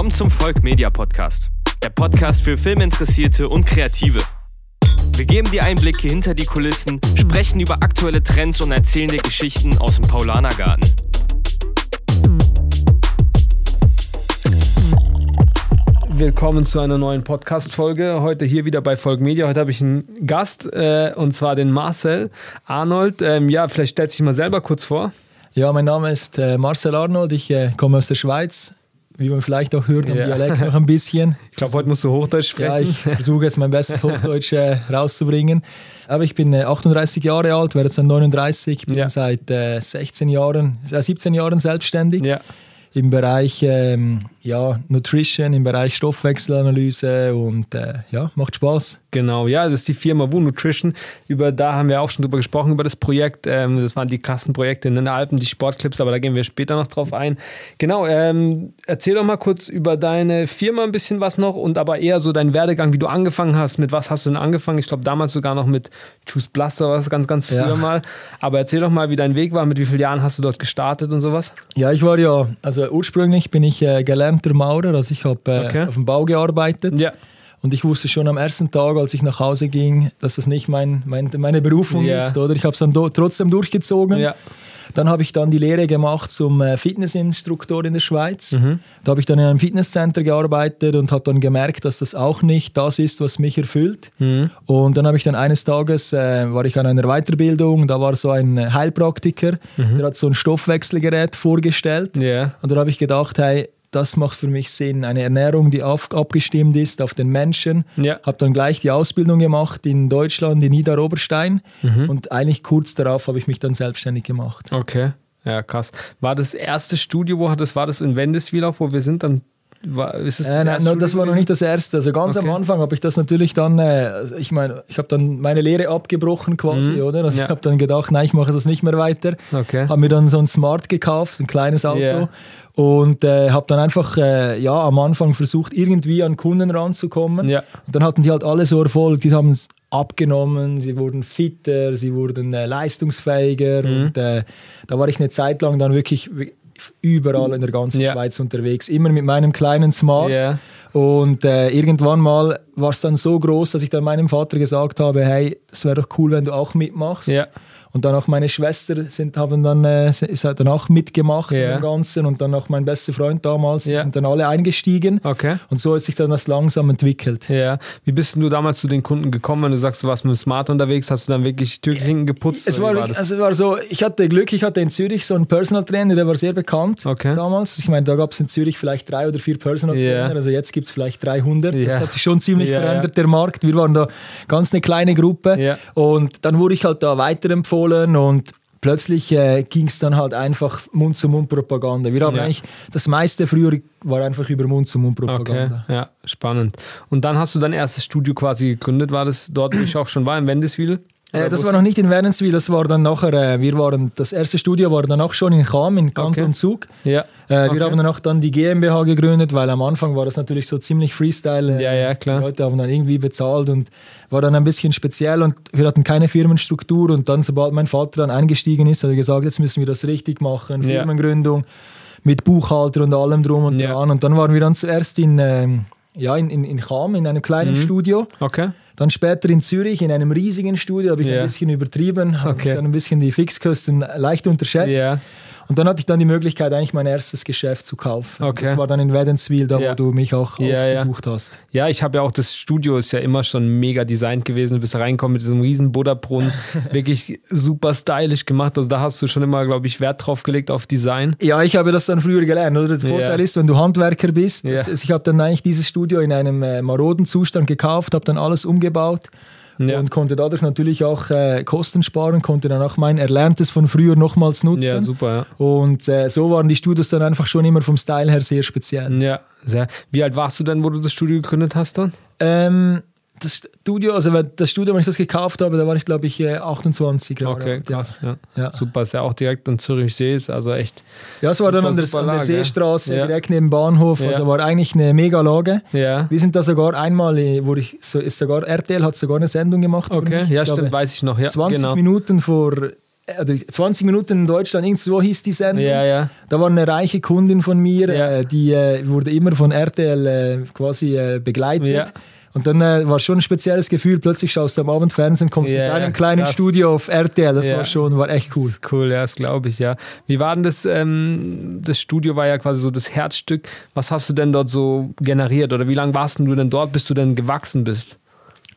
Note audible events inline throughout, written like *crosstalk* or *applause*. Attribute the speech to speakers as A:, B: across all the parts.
A: Willkommen zum Volk Media Podcast, der Podcast für Filminteressierte und Kreative. Wir geben dir Einblicke hinter die Kulissen, sprechen über aktuelle Trends und erzählen dir Geschichten aus dem Paulanergarten.
B: Willkommen zu einer neuen Podcast-Folge. Heute hier wieder bei Volk Media. Heute habe ich einen Gast äh, und zwar den Marcel Arnold. Ähm, ja, vielleicht stellt sich mal selber kurz vor.
C: Ja, mein Name ist äh, Marcel Arnold. Ich äh, komme aus der Schweiz. Wie man vielleicht auch hört, am
B: Ja.
C: Dialekt noch ein bisschen. *laughs*
B: Ich glaube, heute musst du Hochdeutsch
C: Ja,
B: sprechen.
C: ich versuche jetzt mein bestes Hochdeutsch äh, *laughs* rauszubringen. Aber ich bin äh, 38 Jahre alt, werde jetzt dann 39, bin
B: Ja.
C: seit äh, 16 Jahren, äh, 17 Jahren selbstständig
B: ja.
C: Im Bereich ähm, ja, Nutrition, im Bereich Stoffwechselanalyse und äh, ja, macht Spaß.
B: Genau, ja, das ist die Firma Wu Nutrition. Über da haben wir auch schon drüber gesprochen, über das Projekt. Ähm, das waren die krassen Projekte in den Alpen, die Sportclips, aber da gehen wir später noch drauf ein. Genau, ähm, erzähl doch mal kurz über deine Firma ein bisschen was noch und aber eher so deinen Werdegang, wie du angefangen hast. Mit was hast du denn angefangen? Ich glaube, damals sogar noch mit Choose Plus oder was, ganz, ganz früher
C: Ja.
B: mal. Aber erzähl doch mal, wie dein Weg war, mit wie vielen Jahren hast du dort gestartet und sowas?
C: Ja, ich war ja, also ursprünglich bin ich äh, gelernter Maurer, also ich habe äh,
B: Okay.
C: auf dem Bau gearbeitet.
B: Ja.
C: Und ich wusste schon am ersten Tag, als ich nach Hause ging, dass das nicht mein, mein, meine Berufung
B: Ja.
C: ist. Oder? Ich habe es dann do, trotzdem durchgezogen.
B: Ja.
C: Dann habe ich dann die Lehre gemacht zum äh, Fitnessinstruktor in der Schweiz.
B: Mhm.
C: Da habe ich dann in einem Fitnesscenter gearbeitet und habe dann gemerkt, dass das auch nicht das ist, was mich erfüllt.
B: Mhm.
C: Und dann habe ich dann eines Tages, äh, war ich an einer Weiterbildung, da war so ein äh, Heilpraktiker, der hat so ein Stoffwechselgerät vorgestellt.
B: Mhm. Ja.
C: Und dann habe ich gedacht, hey, das macht für mich Sinn. Eine Ernährung, die auf, abgestimmt ist auf den Menschen.
B: Ja.
C: Habe dann gleich die Ausbildung gemacht in Deutschland, in Niederoberstein.
B: Mhm.
C: Und eigentlich kurz darauf habe ich mich dann selbstständig gemacht.
B: Okay. Ja, krass. War das erste Studio, wo das war das in Wendeswil auch, wo wir sind? Dann war, ist es
C: Äh, nein, no, das war noch nicht das erste. Also ganz
B: Okay.
C: am Anfang habe ich das natürlich dann, äh, ich meine, ich habe dann meine Lehre abgebrochen quasi,
B: Mhm.
C: oder? Also
B: Ja.
C: ich habe dann gedacht, nein, ich mache das nicht mehr weiter.
B: Okay.
C: Habe mir dann so ein Smart gekauft, ein kleines Auto.
B: Ja.
C: Und äh, habe dann einfach äh, ja, am Anfang versucht, irgendwie an Kunden ranzukommen.
B: Ja.
C: Und dann hatten die halt alle so Erfolg. Die haben es abgenommen, sie wurden fitter, sie wurden äh, leistungsfähiger.
B: Mhm.
C: Und äh, da war ich eine Zeit lang dann wirklich wi- überall in der ganzen
B: Ja.
C: Schweiz unterwegs. Immer mit meinem kleinen Smart.
B: Ja.
C: Und äh, irgendwann mal war es dann so groß, dass ich dann meinem Vater gesagt habe, hey, es wäre doch cool, wenn du auch mitmachst. Und dann auch meine Schwester sind, haben dann, äh, ist dann auch mitgemacht
B: Ja.
C: im Ganzen und dann auch mein bester Freund damals,
B: Ja.
C: sind dann alle eingestiegen.
B: Okay.
C: Und so hat sich dann das langsam entwickelt.
B: Ja. Wie bist du damals zu den Kunden gekommen, wenn du sagst, du warst mit dem Smart unterwegs? Hast du dann wirklich Türklinken geputzt?
C: Es war,
B: das?
C: also war so, ich hatte Glück, ich hatte in Zürich so einen Personal Trainer, der war sehr bekannt
B: Okay.
C: damals. Ich meine, da gab es in Zürich vielleicht drei oder vier Personal. Trainer, also jetzt gibt es vielleicht 300.
B: Ja.
C: Das hat sich schon ziemlich verändert, der Markt. Wir waren da ganz eine kleine Gruppe und dann wurde ich halt da weiterempfohlen und plötzlich äh, ging es dann halt einfach Mund-zu-Mund-Propaganda. Wir haben
B: Ja.
C: eigentlich, das meiste früher war einfach über
B: Okay,
C: Mund-zu-Mund-Propaganda.
B: ja, spannend. Und dann hast du dein erstes Studio quasi gegründet. War das dort, wo ich auch schon war, in Wendeswil?
C: Äh, das war noch nicht in Währenswil, das war dann nachher, äh, wir waren, das erste Studio war dann auch schon in Cham, in Kanton
B: Okay.
C: Zug.
B: Ja.
C: Äh,
B: Okay.
C: Wir haben dann auch dann die GmbH gegründet, weil am Anfang war das natürlich so ziemlich Freestyle. Äh,
B: Ja, ja, klar.
C: Die Leute haben dann irgendwie bezahlt und war dann ein bisschen speziell und wir hatten keine Firmenstruktur und dann, sobald mein Vater dann eingestiegen ist, hat er gesagt, jetzt müssen wir das richtig machen,
B: Ja.
C: Firmengründung mit Buchhalter und allem drum und
B: Ja.
C: dran. Und dann waren wir dann zuerst in, ähm, ja, in, in, in Cham, in einem kleinen
B: Mhm.
C: Studio.
B: Okay.
C: Dann später in Zürich in einem riesigen Studio, habe ich
B: Ja.
C: ein bisschen übertrieben, habe
B: Okay.
C: ich dann ein bisschen die Fixkosten leicht unterschätzt.
B: Ja.
C: Und dann hatte ich dann die Möglichkeit, eigentlich mein erstes Geschäft zu kaufen.
B: Okay.
C: Das war dann in Wädenswil, da
B: Ja.
C: wo du mich auch
B: Ja, ja.
C: aufgesucht hast.
B: Ja, ich habe ja auch, das Studio ist ja immer schon mega designt gewesen. Du bist reingekommen mit diesem riesen Buddha-Brunnen. *laughs* Wirklich super stylisch gemacht. Also da hast du schon immer, glaube ich, Wert drauf gelegt auf Design.
C: Ja, ich habe das dann früher gelernt. Oder? Der
B: Ja.
C: Vorteil ist, wenn du Handwerker bist,
B: Ja.
C: ist, ich habe dann eigentlich dieses Studio in einem äh, maroden Zustand gekauft, habe dann alles umgebaut
B: Ja.
C: und konnte dadurch natürlich auch äh, Kosten sparen, konnte dann auch mein Erlerntes von früher nochmals nutzen.
B: Ja, super,
C: Und äh, so waren die Studios dann einfach schon immer vom Style her sehr speziell.
B: ja. Ja, sehr. Wie alt warst du denn, wo du das Studio gegründet hast dann?
C: Ähm, das Studio, also das Studio, wenn ich das gekauft habe, da war ich glaube ich äh, 28 Jahre
B: Okay, krass. Ja.
C: Ja.
B: Super, ist ja auch direkt an Zürichsee, ist also echt.
C: Ja, es war dann
B: Super,
C: an der, an der. Seestraße,
B: Ja.
C: direkt neben dem Bahnhof.
B: Ja.
C: Also war eigentlich eine mega Lage.
B: Ja.
C: Wir sind da sogar einmal, äh, wo ich, so, ist sogar, RTL hat sogar eine Sendung gemacht.
B: Okay,
C: mich.
B: ja,
C: glaube,
B: stimmt, weiß ich noch. Ja,
C: 20
B: genau.
C: Minuten vor oder 20 Minuten in Deutschland, irgendwo hieß die Sendung.
B: Ja, ja.
C: Da war eine reiche Kundin von mir,
B: Ja.
C: äh, die äh, wurde immer von RTL äh, quasi äh, begleitet. Und dann äh, war schon ein spezielles Gefühl, plötzlich schaust du am Abend Fernsehen, kommst
B: Ja,
C: mit einem
B: ja,
C: kleinen
B: krass.
C: Studio auf RTL, das
B: Ja.
C: war schon, war echt cool.
B: Das ist cool, ja, das glaube ich, ja. Wie war denn das? Ähm, das Studio war ja quasi so das Herzstück. Was hast du denn dort so generiert oder wie lange warst du denn dort, bis du denn gewachsen bist?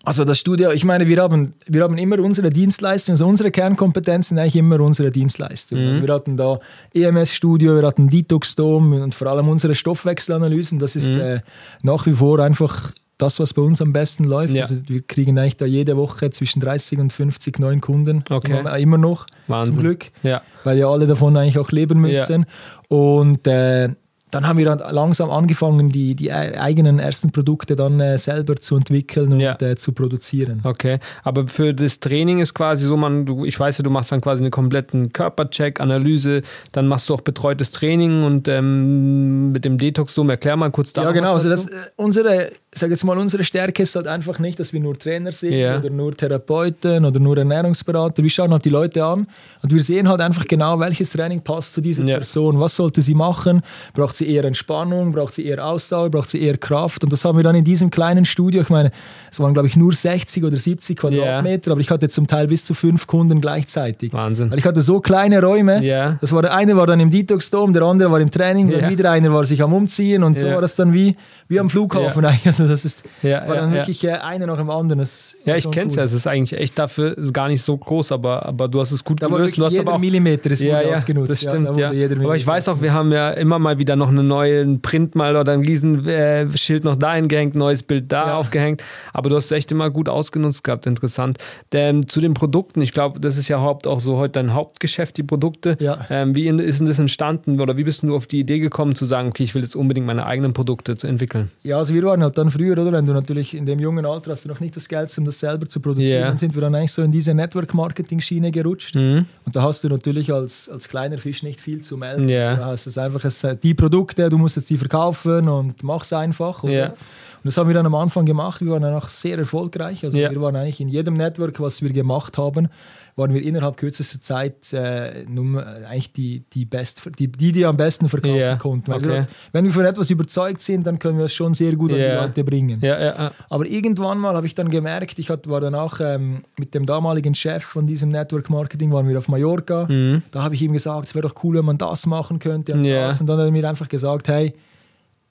C: Also das Studio, ich meine, wir haben, wir haben immer unsere Dienstleistungen, also unsere Kernkompetenzen sind eigentlich immer unsere Dienstleistungen.
B: Mhm.
C: Also wir hatten da EMS-Studio, wir hatten Detox Dome und vor allem unsere Stoffwechselanalysen, das
B: Mhm.
C: ist äh, nach wie vor einfach das, was bei uns am besten läuft.
B: Ja.
C: Also wir kriegen eigentlich da jede Woche zwischen 30 und 50 neuen Kunden,
B: Okay.
C: immer, immer noch,
B: Wahnsinn.
C: zum Glück,
B: Ja.
C: weil ja alle davon eigentlich auch leben müssen. Und äh, dann haben wir dann langsam angefangen, die, die ei- eigenen ersten Produkte dann äh, selber zu entwickeln und
B: Ja.
C: äh, zu produzieren.
B: Okay, aber für das Training ist quasi so, man, du, ich weiß ja, du machst dann quasi einen kompletten Körpercheck, Analyse, dann machst du auch betreutes Training und ähm, mit dem Detox-Dom, erklär mal kurz da
C: Ja, genau. Also das, äh, unsere, sag jetzt mal, unsere Stärke ist halt einfach nicht, dass wir nur Trainer sind
B: Ja.
C: oder nur Therapeuten oder nur Ernährungsberater. Wir schauen halt die Leute an und wir sehen halt einfach genau, welches Training passt zu dieser
B: Ja.
C: Person. Was sollte sie machen? Braucht sie eher Entspannung? Braucht sie eher Ausdauer? Braucht sie eher Kraft? Und das haben wir dann in diesem kleinen Studio. Ich meine, es waren, glaube ich, nur 60 oder 70 Quadratmeter, aber ich hatte zum Teil bis zu fünf Kunden gleichzeitig.
B: Wahnsinn.
C: Weil ich hatte so kleine Räume.
B: Ja.
C: Das war der eine war dann im Detox Dome, der andere war im Training, dann wieder einer war sich am Umziehen und so war das dann wie, wie am Flughafen eigentlich. Also das ist, war dann wirklich äh, einer nach dem anderen. Das
B: Ja, ich kenn's
C: cool.
B: ja. Es ist eigentlich echt dafür ist gar nicht so groß, aber, aber du hast es gut
C: Da
B: gelöst. Du hast
C: jeder
B: aber auch
C: Millimeter ist
B: ja, ja,
C: ausgenutzt.
B: das stimmt, ja. Aber ich weiß auch, wir haben ja immer mal wieder noch einen neuen Print mal oder ein riesen äh, Schild noch dahin gehängt, neues Bild da
C: Ja.
B: aufgehängt. Aber du hast es echt immer gut ausgenutzt gehabt, interessant. Denn zu den Produkten, ich glaube, das ist ja haupt auch so heute dein Hauptgeschäft, die Produkte.
C: Ja.
B: Ähm, wie ist denn das entstanden oder wie bist du auf die Idee gekommen zu sagen, okay, ich will jetzt unbedingt meine eigenen Produkte zu entwickeln?
C: Ja, also wir waren halt dann früher, oder? Wenn du natürlich in dem jungen Alter hast du noch nicht das Geld, um das selber zu produzieren,
B: Ja.
C: dann sind wir dann eigentlich so in diese Network-Marketing-Schiene gerutscht.
B: Mhm.
C: Und da hast du natürlich als, als kleiner Fisch nicht viel zu melden.
B: Ja.
C: Da hast du einfach es, die Produkte, du musst jetzt die verkaufen und mach's einfach. Oder?
B: Ja.
C: Und das haben wir dann am Anfang gemacht. Wir waren dann auch sehr erfolgreich. Also
B: Ja.
C: wir waren eigentlich in jedem Network, was wir gemacht haben, waren wir innerhalb kürzester Zeit äh, Nummer, eigentlich die, die, best, die, die, die am besten verkaufen
B: Ja.
C: konnten. Weil
B: Okay.
C: wir, wenn wir von etwas überzeugt sind, dann können wir es schon sehr gut an
B: Ja.
C: die Leute bringen.
B: Ja.
C: Aber irgendwann mal habe ich dann gemerkt, ich hat, war dann auch ähm, mit dem damaligen Chef von diesem Network Marketing, waren wir auf Mallorca.
B: Mhm.
C: Da habe ich ihm gesagt, es wäre doch cool, wenn man das machen könnte. Und, das. und dann hat er mir einfach gesagt, hey,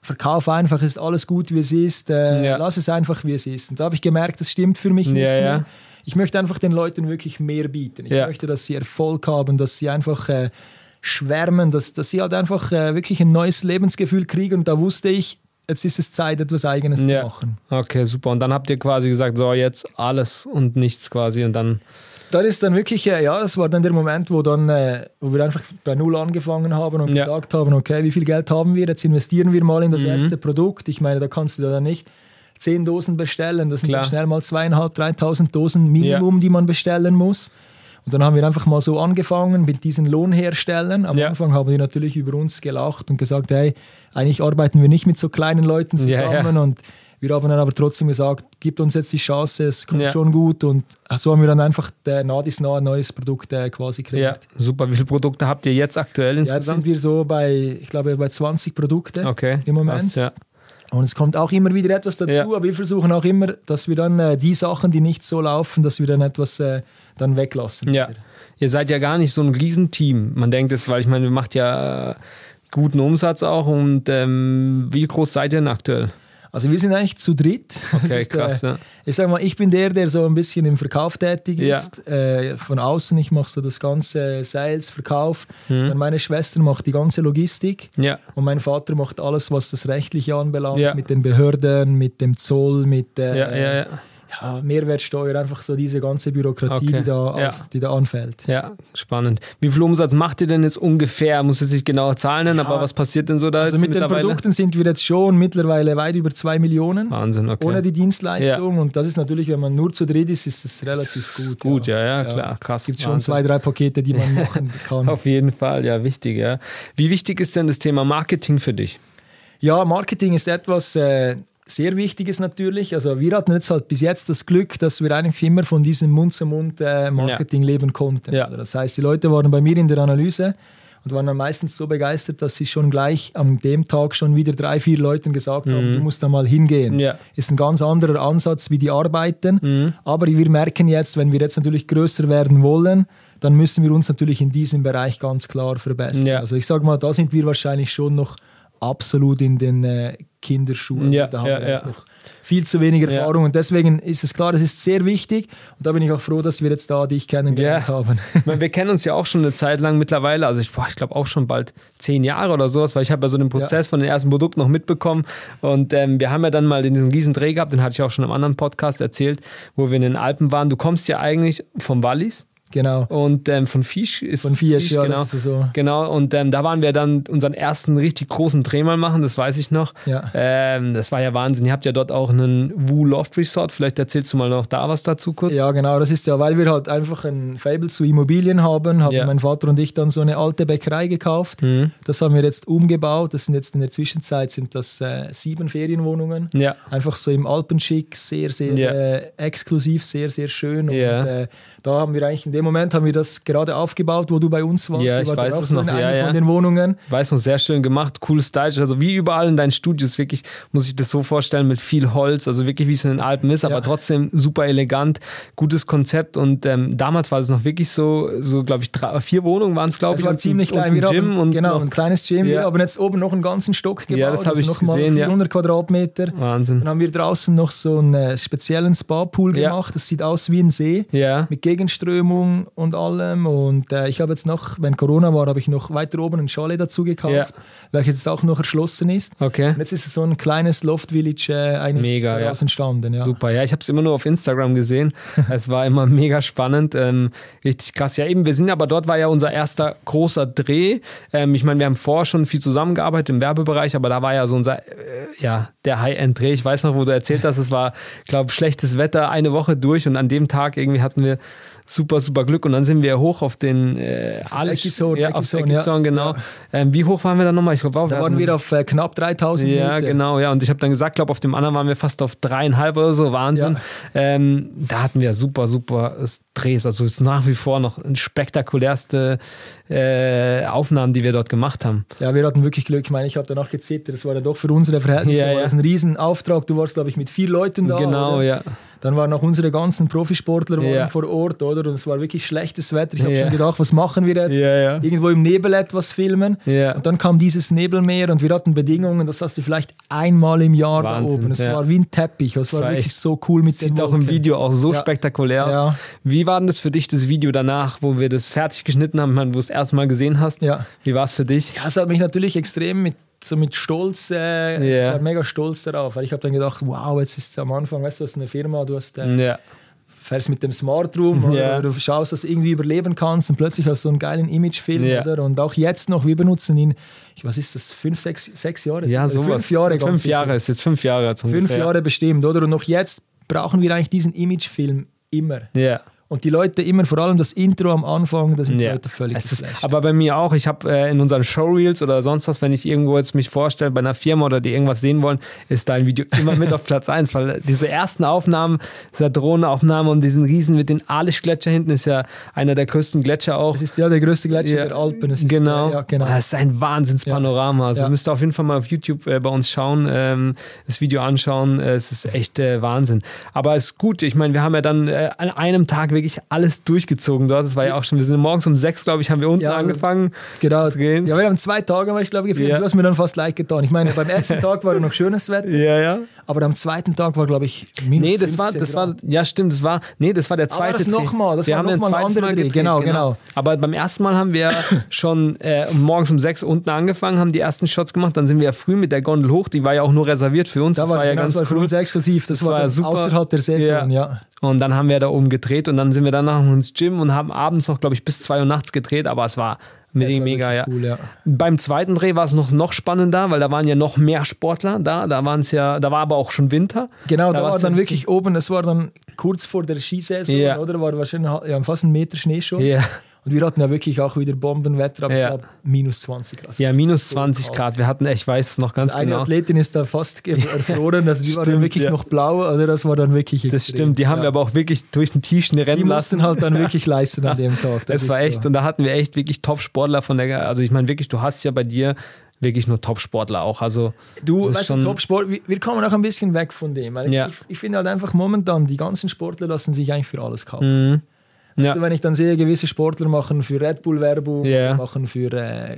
C: verkauf einfach, ist alles gut, wie es ist, äh,
B: Ja.
C: lass es einfach, wie es ist. Und da habe ich gemerkt, das stimmt für mich nicht
B: Ja,
C: mehr.
B: ja.
C: Ich möchte einfach den Leuten wirklich mehr bieten. Ich möchte, dass sie Erfolg haben, dass sie einfach äh, schwärmen, dass, dass sie halt einfach äh, wirklich ein neues Lebensgefühl kriegen. Und da wusste ich, jetzt ist es Zeit, etwas Eigenes zu machen.
B: Okay, super. Und dann habt ihr quasi gesagt, so jetzt alles und nichts quasi und dann.
C: Dann ist dann wirklich, äh, ja, das war dann der Moment, wo, dann, äh, wo wir einfach bei Null angefangen haben und
B: Ja.
C: gesagt haben, okay, wie viel Geld haben wir, jetzt investieren wir mal in das
B: Mhm.
C: erste Produkt. Ich meine, da kannst du dann nicht zehn Dosen bestellen, das sind
B: Klar.
C: dann schnell mal zweieinhalb, dreitausend Dosen Minimum, die man bestellen muss. Und dann haben wir einfach mal so angefangen mit diesen Lohnherstellern. Am
B: Ja.
C: Anfang haben die natürlich über uns gelacht und gesagt, hey, eigentlich arbeiten wir nicht mit so kleinen Leuten
B: Ja,
C: zusammen
B: ja.
C: und wir haben dann aber trotzdem gesagt, gibt uns jetzt die Chance, es kommt
B: Ja.
C: schon gut und so haben wir dann einfach der Nadis nah ein neues Produkt äh, quasi
B: Ja,
C: kreiert.
B: super. Wie viele Produkte habt ihr jetzt aktuell
C: Ja, jetzt
B: insgesamt?
C: sind wir so bei, ich glaube, bei 20 Produkte
B: okay.
C: im Moment.
B: Krass, ja.
C: Und es kommt auch immer wieder etwas dazu,
B: Ja.
C: aber wir versuchen auch immer, dass wir dann äh, die Sachen, die nicht so laufen, dass wir dann etwas äh, dann weglassen.
B: Ja.
C: wieder.
B: Ihr seid ja gar nicht so ein Riesenteam. Man denkt es, weil ich meine, ihr macht ja äh, guten Umsatz auch und ähm, wie groß seid ihr denn aktuell?
C: Also wir sind eigentlich zu dritt. *laughs*
B: Okay,
C: ist,
B: krass,
C: äh,
B: ja.
C: Ich sag mal, ich bin der, der so ein bisschen im Verkauf tätig
B: Ja.
C: ist. Äh, von außen, ich mache so das ganze Sales, Verkauf.
B: Mhm.
C: Dann meine Schwester macht die ganze Logistik.
B: Ja.
C: Und mein Vater macht alles, was das Rechtliche anbelangt, mit den Behörden, mit dem Zoll, mit äh,
B: Ja, ja, ja.
C: ja, Mehrwertsteuer, einfach so diese ganze Bürokratie,
B: Okay.
C: die, da
B: Ja.
C: auf, die da anfällt.
B: Ja, spannend. Wie viel Umsatz macht ihr denn jetzt ungefähr? Muss jetzt nicht genaue Zahlen nennen, aber was passiert denn so da
C: Also
B: jetzt
C: mit den? Produkten sind wir jetzt schon mittlerweile weit über 2 Millionen.
B: Wahnsinn, okay.
C: Ohne die Dienstleistung. Und das ist natürlich, wenn man nur zu dritt ist, ist das relativ gut.
B: Gut, ja, ja, klar, krass.
C: Es gibt schon zwei, drei Pakete, die man machen *laughs* kann.
B: Auf jeden Fall, ja, wichtig, ja. Wie wichtig ist denn das Thema Marketing für dich?
C: Ja, Marketing ist etwas, äh, sehr wichtig ist natürlich, also wir hatten jetzt halt bis jetzt das Glück, dass wir eigentlich immer von diesem Mund-zu-Mund-Marketing äh, ja. leben konnten. Ja. Das heißt, die Leute waren bei mir in der Analyse und waren dann meistens so begeistert, dass sie schon gleich am dem Tag schon wieder drei, vier Leuten gesagt haben, mhm. du musst da mal hingehen. Ja. Ist ein ganz anderer Ansatz, wie die arbeiten. Mhm. Aber wir merken jetzt, wenn wir jetzt natürlich größer werden wollen, dann müssen wir uns natürlich in diesem Bereich ganz klar verbessern. Also ich sage mal, da sind wir wahrscheinlich schon noch absolut in den äh, Kinderschuhen. Ja, da haben ja, wir noch viel zu wenig Erfahrung. Ja. Und deswegen ist es klar, es ist sehr wichtig. Und da bin ich auch froh, dass wir jetzt da dich kennengelernt ja. haben.
B: Meine, wir kennen uns ja auch schon eine Zeit lang mittlerweile. Also ich, ich glaube auch schon bald zehn Jahre oder sowas, weil ich habe ja so den Prozess ja. von den ersten Produkten noch mitbekommen. Und ähm, wir haben ja dann mal diesen Riesendreh gehabt, den hatte ich auch schon im anderen Podcast erzählt, wo wir in den Alpen waren. Du kommst ja eigentlich vom Wallis.
C: Genau.
B: Und ähm, von Fisch ist
C: Von Fisch, ja,
B: genau.
C: Das ist so.
B: Genau, und ähm, da waren wir dann unseren ersten richtig großen Dreh mal machen, das weiß ich noch. Ja. Ähm, das war ja Wahnsinn. Ihr habt ja dort auch einen Woo Loft Resort. Vielleicht erzählst du mal noch da was dazu kurz.
C: Ja, genau. Das ist ja, weil wir halt einfach ein Fable zu Immobilien haben, haben ja. mein Vater und ich dann so eine alte Bäckerei gekauft. Mhm. Das haben wir jetzt umgebaut. Das sind jetzt in der Zwischenzeit sind das äh, sieben Ferienwohnungen. Ja. Einfach so im Alpenschick, sehr, sehr ja. äh, exklusiv, sehr, sehr schön. Und, äh, da haben wir eigentlich in dem Moment haben wir das gerade aufgebaut, wo du bei uns warst.
B: Ja, ich
C: war
B: weiß es noch.
C: In
B: ja,
C: ja. von den Wohnungen.
B: Weiß noch, sehr schön gemacht, cooles Style. Also wie überall in deinen Studios, wirklich, muss ich das so vorstellen, mit viel Holz, also wirklich wie es in den Alpen ist, aber trotzdem super elegant, gutes Konzept und ähm, damals war es noch wirklich so, so glaube ich, drei, vier Wohnungen waren es, glaube ich.
C: Es war ziemlich klein.
B: Und ein Gym und
C: genau, ein kleines Gym. Ja. Haben jetzt oben noch einen ganzen Stock gebaut.
B: Ja, das habe also ich noch gesehen.
C: Mal 400 Quadratmeter.
B: Wahnsinn.
C: Dann haben wir draußen noch so einen äh, speziellen Spa-Pool gemacht. Das sieht aus wie ein See
B: ja.
C: mit Gegenströmung und allem. Und äh, ich habe jetzt noch, wenn Corona war, habe ich noch weiter oben ein Chalet dazu gekauft, ja. welches jetzt auch noch erschlossen ist.
B: Okay.
C: Und jetzt ist es so ein kleines Loft Village äh, eigentlich
B: mega,
C: daraus
B: ja.
C: entstanden. Ja.
B: Super, ja, ich habe es immer nur auf Instagram gesehen. *laughs* es war immer mega spannend, ähm, richtig krass. Ja, eben, wir sind aber dort war ja unser erster großer Dreh. Ähm, ich meine, wir haben vorher schon viel zusammengearbeitet im Werbebereich, aber da war ja so unser, äh, ja, der High-End-Dreh. Ich weiß noch, wo du erzählt hast, es war, glaube schlechtes Wetter eine Woche durch und an dem Tag irgendwie hatten wir super, super Glück. Und dann sind wir hoch auf den äh,
C: Eckison,
B: ja, auf Eckison, ja. genau. Ja. Ähm, wie hoch waren wir dann nochmal? Ich
C: glaube, da waren wir auf äh, knapp 3000
B: Ja,
C: Meter.
B: genau, ja. Und ich habe dann gesagt, glaube auf dem anderen waren wir fast auf dreieinhalb oder so. Wahnsinn. Ja. Ähm, da hatten wir super, super Drehs. Also es ist nach wie vor noch ein spektakulärste äh, Aufnahmen, die wir dort gemacht haben.
C: Ja, wir hatten wirklich Glück. Ich meine, ich habe danach gezittert. Das war ja doch für unsere Verhältnisse ja, ja. ein Riesenauftrag. Du warst, glaube ich, mit vier Leuten da.
B: Genau,
C: oder?
B: ja.
C: Dann waren auch unsere ganzen Profisportler ja. vor Ort, oder? Und es war wirklich schlechtes Wetter. Ich habe ja. schon gedacht, was machen wir jetzt?
B: Ja,
C: Irgendwo im Nebel etwas filmen. Und dann kam dieses Nebelmeer und wir hatten Bedingungen, das hast du vielleicht einmal im Jahr Wahnsinn, da oben. Es war wie ein Teppich. Es war, war wirklich so cool mit
B: dem Sieht auch im Video auch so spektakulär aus. Wie war denn das für dich, das Video danach, wo wir das fertig geschnitten haben, wo du es erstmal gesehen hast?
C: Ja.
B: Wie war es für dich?
C: Ja, es hat mich natürlich extrem mit so mit Stolz, äh, yeah. ich war mega stolz darauf, weil ich habe dann gedacht, wow, jetzt ist es am Anfang, weißt du, du hast eine Firma, du hast, äh, yeah. fährst mit dem Smart Room yeah. du schaust, dass du irgendwie überleben kannst und plötzlich hast du so einen geilen Imagefilm, oder? Und auch jetzt noch, wir benutzen ihn, was ist das, fünf, sechs, sechs Jahre?
B: Ja, sowas.
C: Fünf Jahre.
B: Fünf Jahre, ist jetzt fünf Jahre.
C: Fünf Jahre bestimmt, oder? Und noch jetzt brauchen wir eigentlich diesen Imagefilm immer.
B: Ja.
C: Und die Leute immer, vor allem das Intro am Anfang, da sind die Leute völlig
B: ist, Aber bei mir auch, ich habe äh, in unseren Showreels oder sonst was, wenn ich irgendwo jetzt mich vorstelle, bei einer Firma oder die irgendwas sehen wollen, ist dein Video *laughs* immer mit auf Platz 1, weil diese ersten Aufnahmen, dieser Drohnenaufnahme und diesen Riesen mit den Alisch-Gletscher hinten ist ja einer der größten Gletscher auch.
C: Das ist ja der größte Gletscher ja, der Alpen.
B: Das genau. Der, ja, genau. Das ist ein Wahnsinnspanorama. Also ja. müsst ihr auf jeden Fall mal auf YouTube äh, bei uns schauen, ähm, das Video anschauen. Äh, es ist echt äh, Wahnsinn. Aber es ist gut, ich meine, wir haben ja dann äh, an einem Tag wirklich alles durchgezogen dort. Das war ja auch schon, wir sind morgens um sechs, glaube ich, haben wir unten ja, angefangen
C: genau. zu drehen. Ja, wir haben zwei Tage, ich glaube, gefilmt. Ja. Du hast mir dann fast leid getan. Ich meine, beim ersten *laughs* Tag war noch schönes Wetter.
B: Ja, ja.
C: Aber am zweiten Tag war, glaube ich, minus
B: Nee, das war, das war, ja stimmt, das war, nee, das war der zweite
C: Aber das nochmal, das wir war haben noch ein Mal gedreht.
B: Genau, genau, genau. Aber beim ersten Mal haben wir *laughs* schon äh, morgens um sechs unten angefangen, haben die ersten Shots gemacht, dann sind wir ja früh mit der Gondel hoch, die war ja auch nur reserviert für uns.
C: Da
B: das war, ja genau, ganz
C: das war cool. für uns exklusiv, das, das war, war super. außerhalb der Saison, ja. ja.
B: Und dann haben wir da oben gedreht und dann sind wir danach ins Gym und haben abends noch, glaube ich, bis zwei Uhr nachts gedreht, aber es war Mega, mega, ja. Cool, ja. Beim zweiten Dreh war es noch, noch spannender, weil da waren ja noch mehr Sportler da. Da waren es ja, da war aber auch schon Winter.
C: Genau, da, da war dann wirklich oben, das war dann kurz vor der Skisaison, ja. oder? War wahrscheinlich ja, fast ein Meter Schnee schon.
B: Ja.
C: Und wir hatten ja wirklich auch wieder Bombenwetter, aber
B: Ja.
C: minus 20 Grad.
B: Ja, minus
C: So
B: 20
C: kalt.
B: Grad. Wir hatten echt, ich weiß es noch ganz
C: Also eine
B: genau.
C: Athletin ist da fast *laughs* erfroren, also die war dann
B: Stimmt,
C: wirklich
B: ja.
C: noch blau, oder das war dann wirklich
B: Das
C: extrem.
B: stimmt, die haben wir aber auch wirklich durch den Tiefschnee
C: Die
B: rennen lassen.
C: mussten halt dann *laughs* wirklich leisten an dem Tag.
B: Das
C: ist
B: war echt,
C: so.
B: und da hatten wir echt wirklich Top-Sportler von der, also ich meine wirklich, du hast ja bei dir wirklich nur Top-Sportler auch. Also
C: Du,
B: das
C: weißt du, Topsport, wir, kommen auch ein bisschen weg von dem. Weil
B: Ja.
C: ich, ich finde halt einfach momentan, die ganzen Sportler lassen sich eigentlich für alles kaufen.
B: Mhm. Ja.
C: Also wenn ich dann sehe, gewisse Sportler machen für Red Bull Werbung,
B: Ja.
C: machen für äh,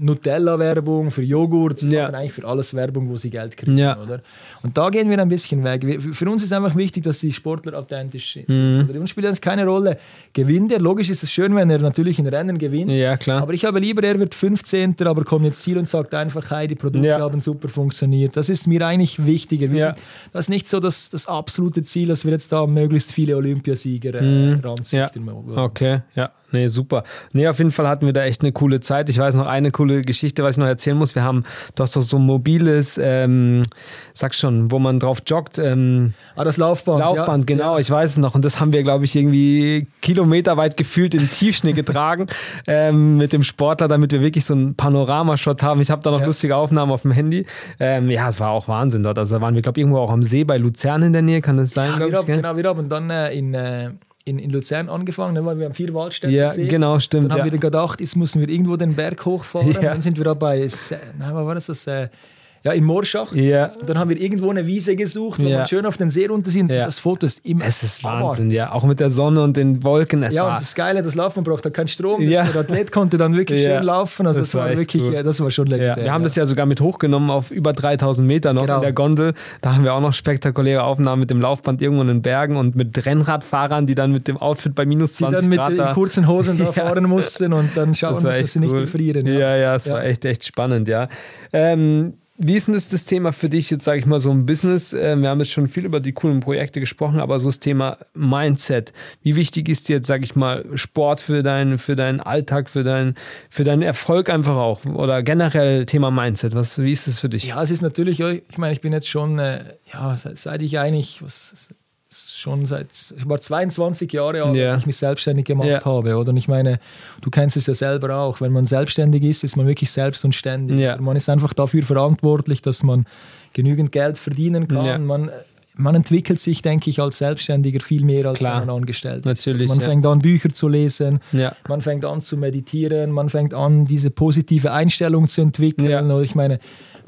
C: äh, Nutella Werbung, für Joghurt, sie
B: Ja.
C: machen eigentlich für alles Werbung, wo sie Geld kriegen,
B: Ja.
C: oder? Und da gehen wir ein bisschen weg. Für uns ist einfach wichtig, dass die Sportler authentisch sind.
B: Mhm.
C: Oder? Uns spielt es keine Rolle. Gewinnt er, logisch ist es schön, wenn er natürlich ein Rennen gewinnt.
B: ja, klar.
C: Aber ich habe lieber, er wird 15. aber kommt jetzt Ziel und sagt einfach, hey, die Produkte
B: Ja.
C: haben super funktioniert. Das ist mir eigentlich wichtiger. Wir
B: Ja.
C: sind, das ist nicht so das, das absolute Ziel, dass wir jetzt da möglichst viele Olympiasieger äh,
B: Mhm.
C: ranzüchten.
B: Ja. Okay, ja. Nee, super. Nee, auf jeden Fall hatten wir da echt eine coole Zeit. Ich weiß noch eine coole Geschichte, was ich noch erzählen muss. Wir haben, du hast doch so ein mobiles, ähm, sag schon, wo man drauf joggt, ähm,
C: Ah, das Laufband.
B: Laufband,
C: ja.
B: genau,
C: Ja.
B: ich weiß es noch. Und das haben wir, glaube ich, irgendwie kilometerweit gefühlt in Tiefschnee getragen *laughs* ähm, mit dem Sportler, damit wir wirklich so einen Panoramashot haben. Ich habe da noch
C: Ja.
B: lustige Aufnahmen auf dem Handy. Ähm, ja, es war auch Wahnsinn dort. Also da waren wir, glaube ich, irgendwo auch am See bei Luzern in der Nähe, kann das sein,
C: Ja,
B: glaube
C: wir
B: ich?
C: genau, wir haben dann äh, in, äh, in, in Luzern angefangen, dann waren wir am Vierwaldstätter
B: Ja,
C: See.
B: genau, stimmt.
C: Dann haben
B: Ja.
C: wir dann gedacht, jetzt müssen wir irgendwo den Berg hochfahren. *laughs*
B: Ja.
C: Dann sind wir da bei, Se- nein, was war das? das äh, ja, in Morschach.
B: Ja.
C: Und dann haben wir irgendwo eine Wiese gesucht, wo
B: Ja.
C: man schön auf den See runter sind.
B: Ja.
C: Das Foto ist immer.
B: Es ist
C: Hammer.
B: Wahnsinn, ja. Auch mit der Sonne und den Wolken. Es
C: Ja,
B: war,
C: und das Geile, das Laufen braucht da keinen Strom.
B: Ja.
C: Der Athlet konnte dann wirklich *laughs* schön laufen. Also
B: Das
C: das,
B: war
C: wirklich,
B: cool.
C: ja, das war schon
B: Ja,
C: legendär.
B: wir haben das ja sogar mit hochgenommen auf über 3000 Meter noch
C: Genau.
B: in der Gondel. Da haben wir auch noch spektakuläre Aufnahmen mit dem Laufband irgendwo in den Bergen und mit Rennradfahrern, die dann mit dem Outfit bei minus
C: die
B: 20
C: dann mit
B: Grad
C: den kurzen Hosen da *laughs* fahren mussten und dann schauen dass sie nicht
B: cool.
C: gefrieren.
B: Ja, ja, es war echt, echt spannend, ja. Ähm, wie ist denn das, das Thema für dich jetzt, sage ich mal, so im Business? Ähm, wir haben jetzt schon viel über die coolen Projekte gesprochen, aber so das Thema Mindset. Wie wichtig ist dir jetzt, sage ich mal, Sport für, dein, für deinen Alltag, für, dein, für deinen Erfolg einfach auch? Oder generell Thema Mindset? Was, wie ist es für dich?
C: Ja, es ist natürlich, ich meine, ich bin jetzt schon, äh, ja, seit ich eigentlich, was, schon seit, ich war 22 Jahre alt,
B: Ja.
C: als ich mich selbstständig gemacht
B: Ja.
C: habe, oder? Und ich meine, du kennst es ja selber auch, wenn man selbstständig ist, ist man wirklich selbst und ständig.
B: Ja.
C: Man ist einfach dafür verantwortlich, dass man genügend Geld verdienen kann. Man, man entwickelt sich, denke ich, als Selbstständiger viel mehr, als
B: Klar.
C: wenn man angestellt ist.
B: Natürlich,
C: Man
B: ja.
C: fängt an, Bücher zu lesen,
B: Ja.
C: man fängt an zu meditieren, man fängt an, diese positive Einstellung zu entwickeln.
B: Ja.
C: Ich meine,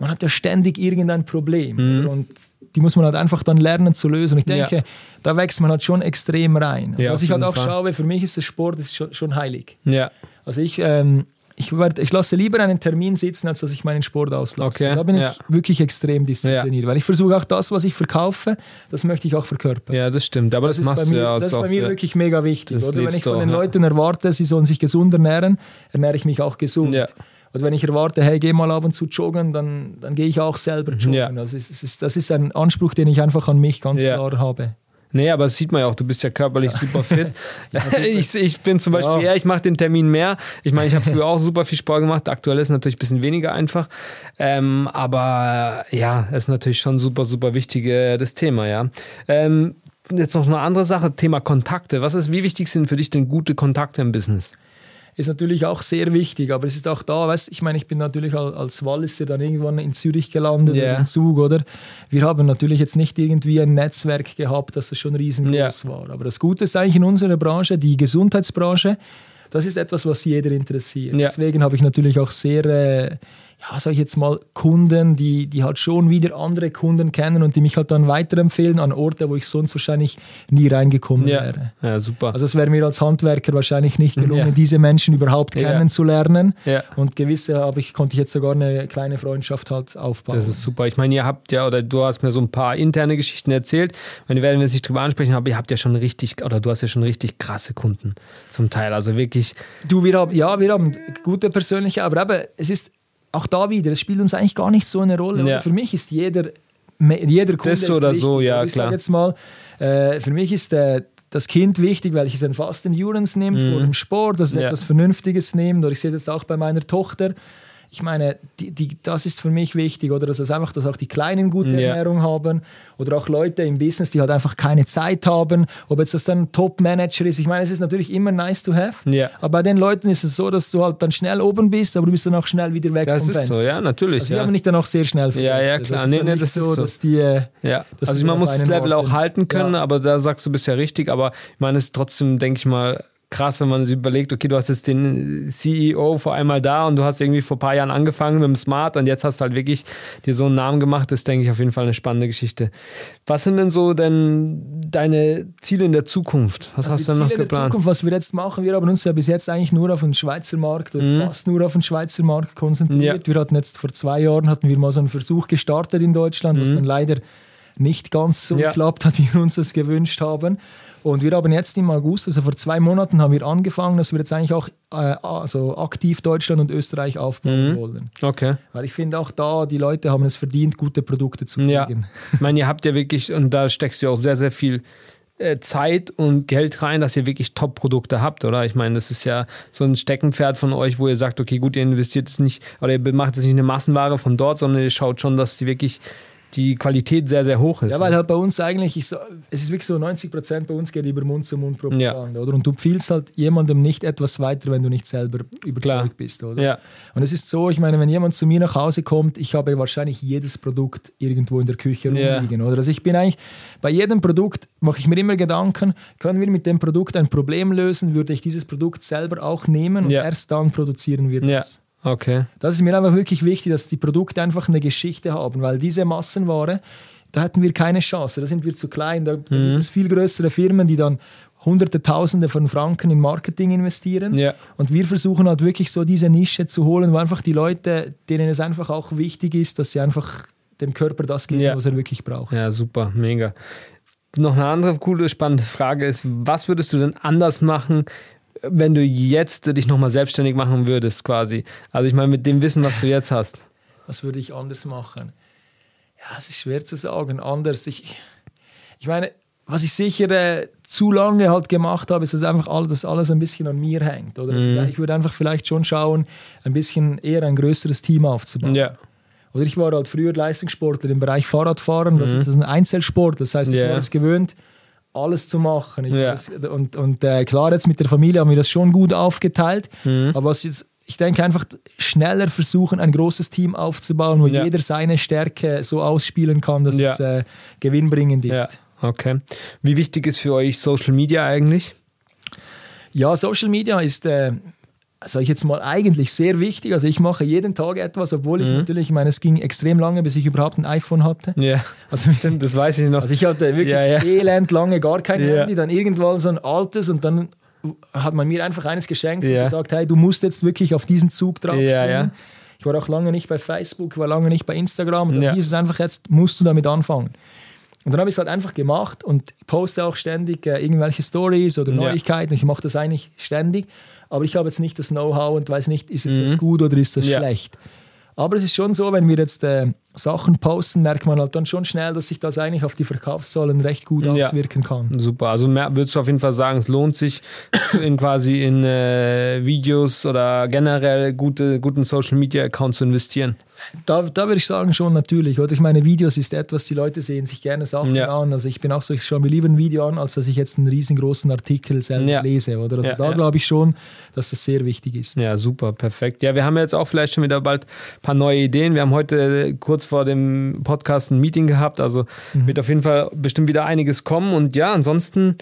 C: man hat ja ständig irgendein Problem.
B: Mhm.
C: Und die muss man halt einfach dann lernen zu lösen. Und ich denke,
B: Ja.
C: da wächst man halt schon extrem rein.
B: Ja,
C: Was ich halt auch
B: Fall.
C: schaue, für mich ist der Sport ist schon, schon heilig.
B: Ja.
C: Also ich, ähm, ich, werd, ich lasse lieber einen Termin sitzen, als dass ich meinen Sport auslasse.
B: Okay,
C: Da bin ich
B: ja.
C: wirklich extrem diszipliniert, weil ich versuche auch das, was ich verkaufe, das möchte ich auch verkaufen.
B: ja, das stimmt. Aber das,
C: Das ist bei mir, das ist bei mir wirklich mega wichtig. Oder wenn ich von den. Leuten erwarte, sie sollen sich gesund ernähren, ernähre ich mich auch gesund. Oder wenn ich erwarte, hey, geh mal ab und zu joggen, dann, dann gehe ich auch selber joggen.
B: Ja.
C: Also es ist, das ist ein Anspruch, den ich einfach an mich ganz
B: Ja.
C: klar habe.
B: Nee, aber das sieht man ja auch, du bist ja körperlich super fit. *laughs* ich, ich bin zum Beispiel,
C: Ja.
B: ja, ich mache den Termin mehr. Ich meine, ich habe früher auch super viel Sport gemacht. Aktuell ist es natürlich ein bisschen weniger einfach. Ähm, aber ja, es ist natürlich schon super, super wichtig, äh, das Thema, ja. Ähm, jetzt noch eine andere Sache, Thema Kontakte. Was ist, wie wichtig sind für dich denn gute Kontakte im Business?
C: Ist natürlich auch sehr wichtig, aber es ist auch da, weißt ich meine, ich bin natürlich al- als Walliser dann irgendwann in Zürich gelandet oder im Zug, oder? Wir haben natürlich jetzt nicht irgendwie ein Netzwerk gehabt, das schon riesengroß war. Aber das Gute ist eigentlich in unserer Branche, die Gesundheitsbranche, das ist etwas, was jeder interessiert.
B: Ja.
C: Deswegen habe ich natürlich auch sehr, äh, ja, sage ich jetzt mal, Kunden, die, die halt schon wieder andere Kunden kennen und die mich halt dann weiterempfehlen an Orte, wo ich sonst wahrscheinlich nie reingekommen wäre.
B: ja super.
C: Also es wäre mir als Handwerker wahrscheinlich nicht gelungen,
B: Ja.
C: diese Menschen überhaupt
B: Ja.
C: kennenzulernen.
B: Ja.
C: Und gewisse habe ich, konnte ich jetzt sogar eine kleine Freundschaft halt aufbauen.
B: Das ist super. Ich meine, ihr habt ja, oder du hast mir so ein paar interne Geschichten erzählt. Wir werden jetzt nicht drüber ansprechen, aber ihr habt ja schon richtig, oder du hast ja schon richtig krasse Kunden zum Teil. Also wirklich,
C: du, wir haben, ja, wir haben gute persönliche, aber eben, es ist auch da wieder, es spielt uns eigentlich gar nicht so eine Rolle.
B: Ja.
C: Für mich ist jeder, jeder Kunde
B: Das oder
C: wichtig.
B: so, ja,
C: ich
B: klar.
C: jetzt mal, äh, für mich ist äh, das Kind wichtig, weil ich ein Fast Endurance nimmt vor dem Sport, dass es
B: Mhm. Ja.
C: etwas Vernünftiges nimmt. Oder ich sehe das auch bei meiner Tochter. Ich meine, die, die, das ist für mich wichtig, oder dass es einfach, dass auch die Kleinen gute ja. Ernährung haben oder auch Leute im Business, die halt einfach keine Zeit haben, ob jetzt das dann Top-Manager ist. Ich meine, es ist natürlich immer nice to have,
B: ja.
C: aber bei den Leuten ist es so, dass du halt dann schnell oben bist, aber du bist dann auch schnell wieder weg
B: das
C: vom Fenster.
B: Das ist so, ja, natürlich.
C: Also
B: ja.
C: die haben nicht dann auch sehr schnell
B: vergessen. Ja, ja, klar.
C: Das nee, nee, das so, ist so, dass die...
B: Äh, ja. Dass also man muss das Level Ort auch halten können, ja. aber da sagst du, bist ja richtig, aber ich meine, es ist trotzdem, denke ich mal, krass, wenn man sich überlegt, okay, du hast jetzt den CEO vor einmal da und du hast irgendwie vor ein paar Jahren angefangen mit dem Smart und jetzt hast du halt wirklich dir so einen Namen gemacht. Das ist, denke ich, auf jeden Fall eine spannende Geschichte. Was sind denn so denn deine Ziele in der Zukunft? Was also hast du denn noch Ziele geplant? In der Zukunft,
C: was wir jetzt machen, wir haben uns ja bis jetzt eigentlich nur auf den Schweizer Markt oder mhm. fast nur auf den Schweizer Markt konzentriert. Ja. Wir hatten jetzt vor zwei Jahren hatten wir mal so einen Versuch gestartet in Deutschland, mhm. was dann leider nicht ganz so ja. geklappt hat, *laughs* wie wir uns das gewünscht haben. Und wir haben jetzt im August, also vor zwei Monaten, haben wir angefangen, dass wir jetzt eigentlich auch äh, also aktiv Deutschland und Österreich aufbauen mhm. wollen.
B: Okay.
C: Weil ich finde auch da, die Leute haben es verdient, gute Produkte zu kriegen.
B: Ja. Ich meine, ihr habt ja wirklich, und da steckst du auch sehr, sehr viel äh, Zeit und Geld rein, dass ihr wirklich Top-Produkte habt, oder? Ich meine, das ist ja so ein Steckenpferd von euch, wo ihr sagt, okay, gut, ihr investiert es nicht, oder ihr macht es nicht eine Massenware von dort, sondern ihr schaut schon, dass sie wirklich die Qualität sehr, sehr hoch ist.
C: Ja, weil halt bei uns eigentlich, ich, es ist wirklich so, 90 Prozent bei uns geht über Mund-zu-Mund-Propaganda, ja. oder? Und du empfiehlst halt jemandem nicht etwas weiter, wenn du nicht selber überzeugt Klar. bist, oder?
B: Ja.
C: Und es ist so, ich meine, wenn jemand zu mir nach Hause kommt, ich habe wahrscheinlich jedes Produkt irgendwo in der Küche rumliegen, ja. oder? Also ich bin eigentlich, bei jedem Produkt mache ich mir immer Gedanken, können wir mit dem Produkt ein Problem lösen, würde ich dieses Produkt selber auch nehmen und ja. erst dann produzieren wir das.
B: Okay.
C: Das ist mir einfach wirklich wichtig, dass die Produkte einfach eine Geschichte haben, weil diese Massenware, da hätten wir keine Chance, da sind wir zu klein. Da, da gibt mhm. es viel größere Firmen, die dann Hunderte, Tausende von Franken in Marketing investieren.
B: Ja.
C: Und wir versuchen halt wirklich so diese Nische zu holen, wo einfach die Leute, denen es einfach auch wichtig ist, dass sie einfach dem Körper das geben, ja. was er wirklich braucht.
B: Ja, super, mega. Noch eine andere coole, spannende Frage ist, was würdest du denn anders machen, wenn du jetzt dich nochmal selbstständig machen würdest, quasi? Also ich meine, mit dem Wissen, was du jetzt hast.
C: Was würde ich anders machen? Ja, es ist schwer zu sagen. Anders. Ich, ich meine, was ich sicher äh, zu lange halt gemacht habe, ist, dass einfach all, dass alles ein bisschen an mir hängt. Oder? Also mhm. Ich würde einfach vielleicht schon schauen, ein bisschen eher ein größeres Team aufzubauen.
B: Ja.
C: Oder ich war halt früher Leistungssportler im Bereich Fahrradfahren. Das, mhm. ist, das ist ein Einzelsport. Das heißt, ich yeah. war es gewöhnt, alles zu machen.
B: Ja.
C: und und äh, klar, jetzt mit der Familie haben wir das schon gut aufgeteilt. Mhm. Aber was jetzt, ich denke einfach schneller versuchen, ein großes Team aufzubauen, wo ja. jeder seine Stärke so ausspielen kann, dass ja. es äh, gewinnbringend ist. Ja.
B: Okay. Wie wichtig ist für euch Social Media eigentlich?
C: Ja, Social Media ist äh, sage ich jetzt mal, eigentlich sehr wichtig. Also ich mache jeden Tag etwas, obwohl ich mhm. natürlich, ich meine, es ging extrem lange, bis ich überhaupt ein iPhone hatte.
B: Ja, also *laughs* stimmt, das weiß ich noch.
C: Also ich hatte wirklich ja, ja. elend lange gar kein ja. Handy, dann irgendwann so ein altes und dann hat man mir einfach eines geschenkt und gesagt, hey, du musst jetzt wirklich auf diesen Zug drauf
B: ja, ja.
C: Ich war auch lange nicht bei Facebook, war lange nicht bei Instagram und dann ja. hieß es einfach, jetzt musst du damit anfangen. Und dann habe ich es halt einfach gemacht und poste auch ständig äh, irgendwelche Stories oder Neuigkeiten. Ich mache das eigentlich ständig aber ich habe jetzt nicht das Know-how und weiß nicht, ist es mhm. das gut oder ist das ja. schlecht. Aber es ist schon so, wenn wir jetzt äh, Sachen posten, merkt man halt dann schon schnell, dass sich das eigentlich auf die Verkaufszahlen recht gut ja. auswirken kann.
B: Super, also würdest du auf jeden Fall sagen, es lohnt sich in quasi in äh, Videos oder generell gute, guten Social Media Accounts zu investieren?
C: Da, da würde ich sagen, schon natürlich. Oder ich meine, Videos ist etwas, die Leute sehen sich gerne Sachen ja. an. Also ich bin auch so, ich schaue mir lieber ein Video an, als dass ich jetzt einen riesengroßen Artikel selber ja. lese. Oder? Also da glaube ich schon, dass das sehr wichtig ist.
B: Ja, super, perfekt. Ja, wir haben jetzt auch vielleicht schon wieder bald ein paar neue Ideen. Wir haben heute kurz vor dem Podcast ein Meeting gehabt. Also mhm. wird auf jeden Fall bestimmt wieder einiges kommen. Und ja, ansonsten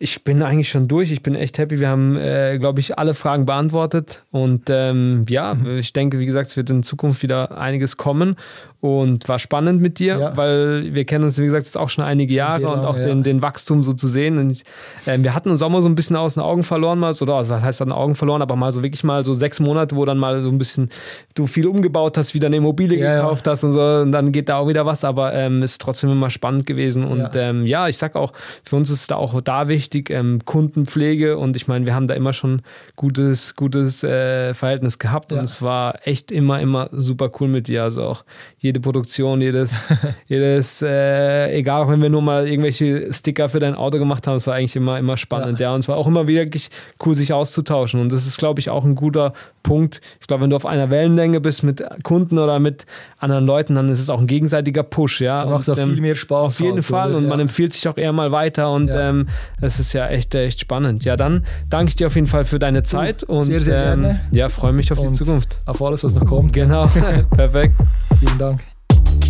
B: ich bin eigentlich schon durch. Ich bin echt happy. Wir haben, äh, glaube ich, alle Fragen beantwortet. Und ähm, ja, mhm. ich denke, wie gesagt, es wird in Zukunft wieder einiges kommen. Und war spannend mit dir, ja. weil wir kennen uns, wie gesagt, jetzt auch schon einige Jahre lange, und auch ja. den, den Wachstum so zu sehen. Und äh, wir hatten uns auch mal so ein bisschen aus den Augen verloren, mal, oder also, was heißt aus den Augen verloren, aber mal so wirklich mal so sechs Monate, wo dann mal so ein bisschen du viel umgebaut hast, wieder eine Immobilie ja, gekauft hast und so. Und dann geht da auch wieder was, aber ähm, ist trotzdem immer spannend gewesen. Und ähm, ja, ich sag auch, für uns ist da auch da wichtig, wichtig, ähm, Kundenpflege und ich meine, wir haben da immer schon gutes, gutes äh, Verhältnis gehabt ja. und es war echt immer, immer super cool mit dir. Also auch jede Produktion, jedes, *laughs* jedes, äh, egal auch wenn wir nur mal irgendwelche Sticker für dein Auto gemacht haben, es war eigentlich immer, immer spannend. Ja. ja. Und es war auch immer wirklich cool, sich auszutauschen. Und das ist, glaube ich, auch ein guter Punkt. Ich glaube, wenn du auf einer Wellenlänge bist mit Kunden oder mit anderen Leuten, dann ist es auch ein gegenseitiger Push, ja.
C: Macht es auch ähm, viel mehr Spaß.
B: Auf jeden Fall. Oder? Und ja. man empfiehlt sich auch eher mal weiter und ähm, es ist ja echt, echt spannend. Ja, dann danke ich dir auf jeden Fall für deine Zeit und
C: sehr, sehr
B: ähm,
C: gerne.
B: ja, freue mich auf und die Zukunft.
C: Auf alles, was noch kommt.
B: Genau. *laughs* Perfekt.
C: Vielen Dank.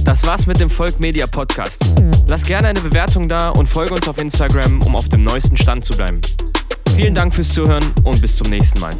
A: Das war's mit dem Volk Media Podcast. Lass gerne eine Bewertung da und folge uns auf Instagram, um auf dem neuesten Stand zu bleiben. Vielen Dank fürs Zuhören und bis zum nächsten Mal.